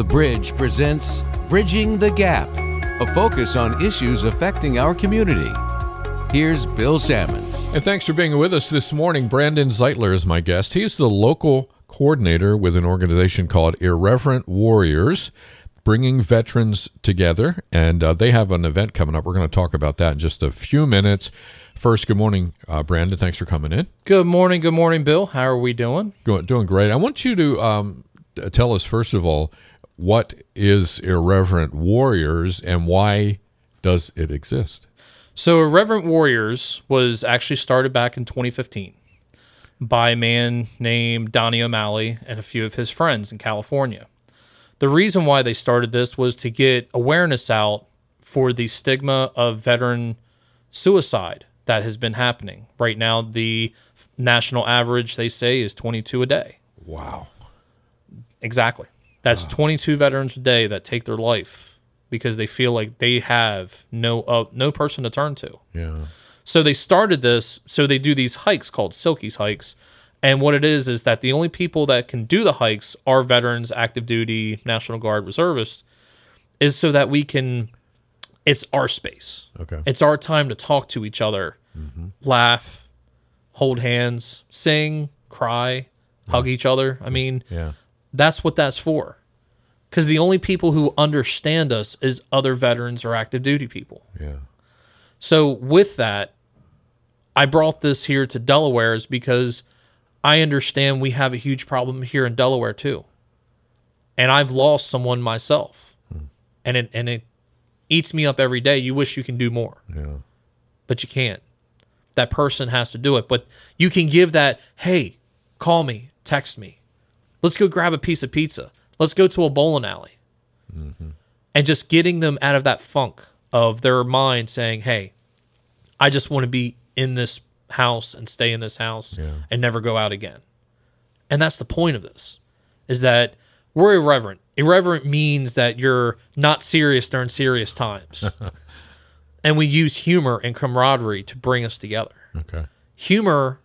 The Bridge presents Bridging the Gap, a focus on issues affecting our community. Here's Bill Salmon. And thanks for being with us this morning. Branden Zeitler is my guest. He's the local coordinator with an organization called Irreverent Warriors, bringing veterans together. And uh, they have an event coming up. We're going to talk about that in just a few minutes. First, good morning, uh, Branden. Thanks for coming in. Good morning. Good morning, Bill. How are we doing? Go, doing great. I want you to um, tell us, first of all, what is Irreverent Warriors and why does it exist? So, Irreverent Warriors was actually started back in 2015 by a man named Donnie O'Malley and a few of his friends in California. The reason why they started this was to get awareness out for the stigma of veteran suicide that has been happening. Right now, the national average, they say, is 22 a day. Wow. Exactly. That's 22 veterans a day that take their life because they feel like they have no uh, no person to turn to. Yeah. So they started this. So they do these hikes called Silkies hikes, and what it is is that the only people that can do the hikes are veterans, active duty, National Guard, reservists, is so that we can. It's our space. Okay. It's our time to talk to each other, laugh, hold hands, sing, cry, hug each other. I mean, Yeah. That's what that's for. Because the only people who understand us is other veterans or active duty people. Yeah. So with that, I brought this here to Delaware is because I understand we have a huge problem here in Delaware too. And I've lost someone myself. Hmm. And it and it eats me up every day. You wish you can do more, Yeah. but you can't. That person has to do it. But you can give that, hey, call me, text me. Let's go grab a piece of pizza. Let's go to a bowling alley. Mm-hmm. And just getting them out of that funk of their mind saying, hey, I just want to be in this house and stay in this house Yeah. and never go out again. And that's the point of this is that we're irreverent. Irreverent means that you're not serious during serious times. and we use humor and camaraderie to bring us together. Okay. Humor,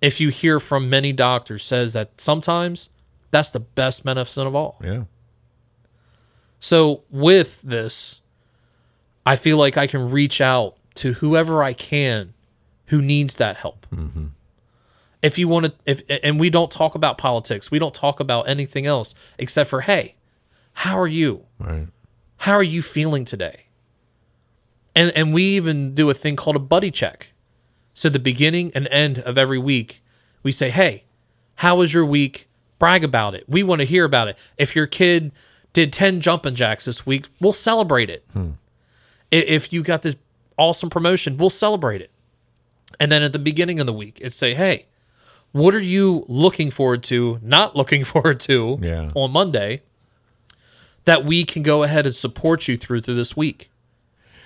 if you hear from many doctors, says that sometimes that's the best medicine of all. Yeah. So with this, I feel like I can reach out to whoever I can who needs that help. Mm-hmm. If you want to, if and we don't talk about politics, we don't talk about anything else except for, hey, how are you? Right. How are you feeling today? And and we even do a thing called a buddy check. So the beginning and end of every week, we say, "Hey, how was your week? Brag about it. We want to hear about it. If your kid did 10 jumping jacks this week, we'll celebrate it. Hmm. I- If you got this awesome promotion, we'll celebrate it. And then at the beginning of the week, it's say, "Hey, what are you looking forward to, not looking forward to Yeah. on Monday that we can go ahead and support you through through this week?"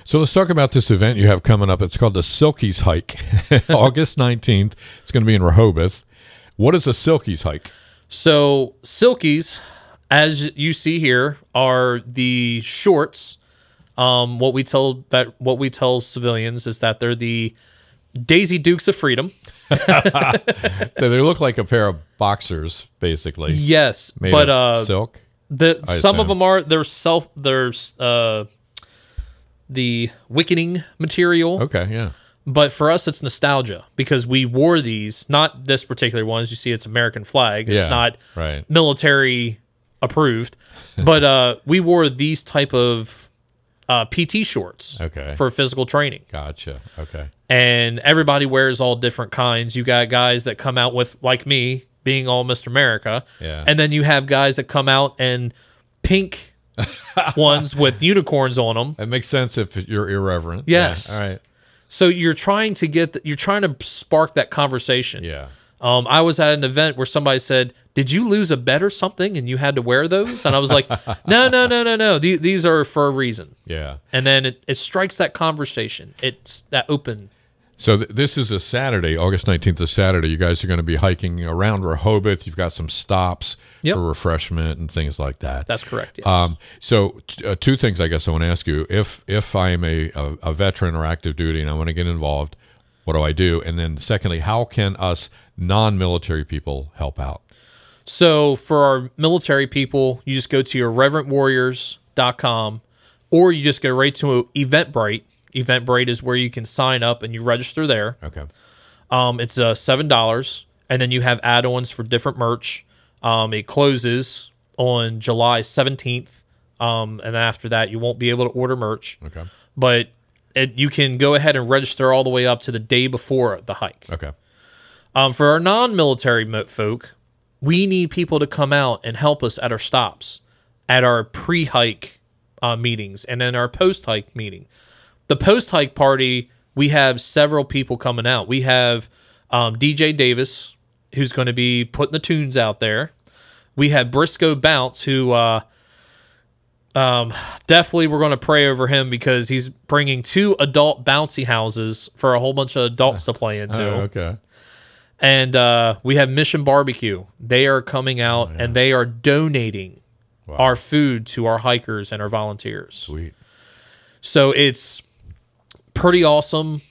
So let's talk about this event you have coming up. It's called the Silkies Hike, August 19th. It's going to be in Rehoboth. What is a Silkies Hike? So silkies, as you see here, are the shorts. Um, what we tell that what we tell civilians is that they're the Daisy Dukes of Freedom. So they look like a pair of boxers, basically. Yes, but uh, silk. the I some of them are they're self there's uh the wickening material. Okay, yeah. But for us, it's nostalgia because we wore these. Not this particular one. As you see, it's American flag. It's Yeah, not right. military approved. but uh, we wore these type of uh, PT shorts Okay. for physical training, Gotcha. Okay. and everybody wears all different kinds. You got guys that come out with like me being all Mr. America, Yeah. and then you have guys that come out and pink ones with unicorns on them. That makes sense if you're irreverent. Yes. Yeah. All right. So you're trying to get, the, you're trying to spark that conversation. Yeah. Um, I was at an event where somebody said, "Did you lose a bet or something, and you had to wear those?" And I was like, "No, no, no, no, no. These, these are for a reason." Yeah. And then it, it strikes that conversation. It's that open. So th- this is a Saturday, August 19th is Saturday. You guys are going to be hiking around Rehoboth. You've got some stops Yep. for refreshment and things like that. That's correct. Yes. Um, so t- uh, two things I guess I want to ask you. If if I am a, a, a veteran or active duty and I want to get involved, what do I do? And then secondly, how can us non-military people help out? So for our military people, you just go to irreverentwarriors.com or you just go right to Eventbrite. Eventbrite is where you can sign up and you register there. Okay. Um, it's uh, seven dollars, and then you have add-ons for different merch. Um, it closes on July seventeenth, um, and after that, you won't be able to order merch. Okay. But it, you can go ahead and register all the way up to the day before the hike. Okay. Um, for our non-military folk, we need people to come out and help us at our stops, at our pre-hike uh, meetings, and then our post-hike meeting. The post-hike party, we have several people coming out. We have um, DJ Davis, who's going to be putting the tunes out there. We have Briscoe Bounce, who uh, um, definitely we're going to pray over him because he's bringing two adult bouncy houses for a whole bunch of adults to play into Oh, okay. and uh, we have Mission Barbecue. They are coming out and they are donating our food to our hikers and our volunteers. Sweet. So it's pretty awesome,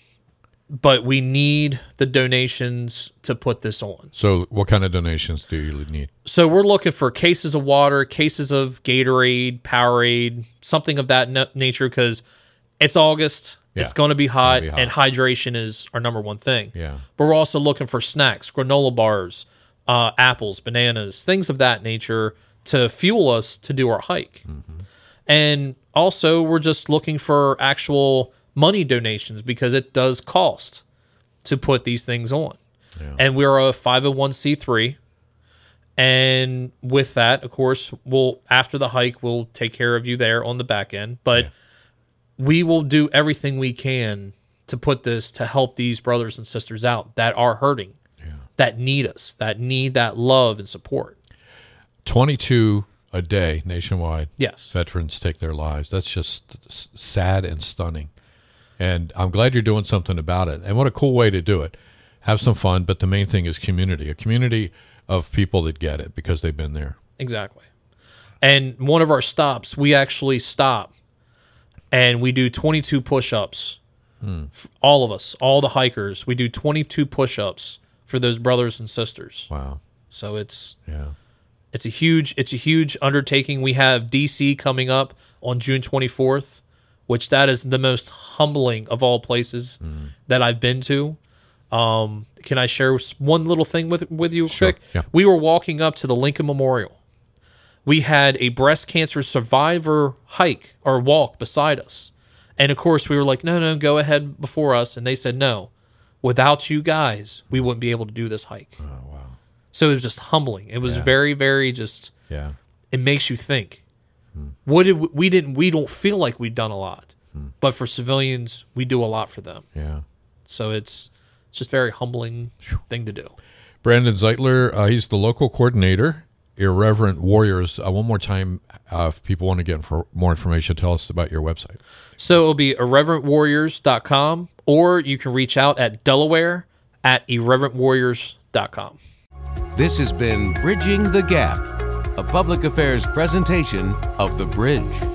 but we need the donations to put this on. So, what kind of donations do you need? So we're looking for cases of water, cases of Gatorade, Powerade, something of that na- nature because it's August. It's going to be hot, be hot. and hydration is our number one thing. Yeah. But we're also looking for snacks, granola bars, uh, apples, bananas, things of that nature to fuel us to do our hike. And also, we're just looking for actual money donations because it does cost to put these things on. And we're a 501c3. And with that, of course, we'll after the hike, we'll take care of you there on the back end. But we will do everything we can to put this to help these brothers and sisters out that are hurting, that need us, that need that love and support. 22 a day nationwide. Yes. Veterans take their lives. That's just sad and stunning. And I'm glad you're doing something about it. And what a cool way to do it. Have some fun, but the main thing is community, a community of people that get it because they've been there. Exactly. And one of our stops, we actually stop and we do 22 push ups. F- hmm. All of us, all the hikers, we do 22 push ups for those brothers and sisters. Wow. So it's Yeah. it's a huge it's a huge undertaking. We have DC coming up on June 24th, which that is the most humbling of all places that I've been to. Um, can I share one little thing with with you Sure, quick? yeah. We were walking up to the Lincoln Memorial. We had a breast cancer survivor hike or walk beside us. And of course, we were like, no, no, go ahead before us. And they said, no, without you guys, we wouldn't be able to do this hike. Oh, wow. So it was just humbling. It was Yeah. very, very just Yeah. it makes you think. What did we, we didn't we don't feel like we've done a lot, but for civilians we do a lot for them. Yeah. So it's it's just very humbling thing to do. Branden Zeitler, uh, he's the local coordinator, Irreverent Warriors. Uh, one more time, uh, if people want to get for more information, tell us about your website. So it'll be irreverentwarriors.com or you can reach out at Delaware at irreverentwarriors.com. This has been Bridging the Gap, a public affairs presentation of The Bridge.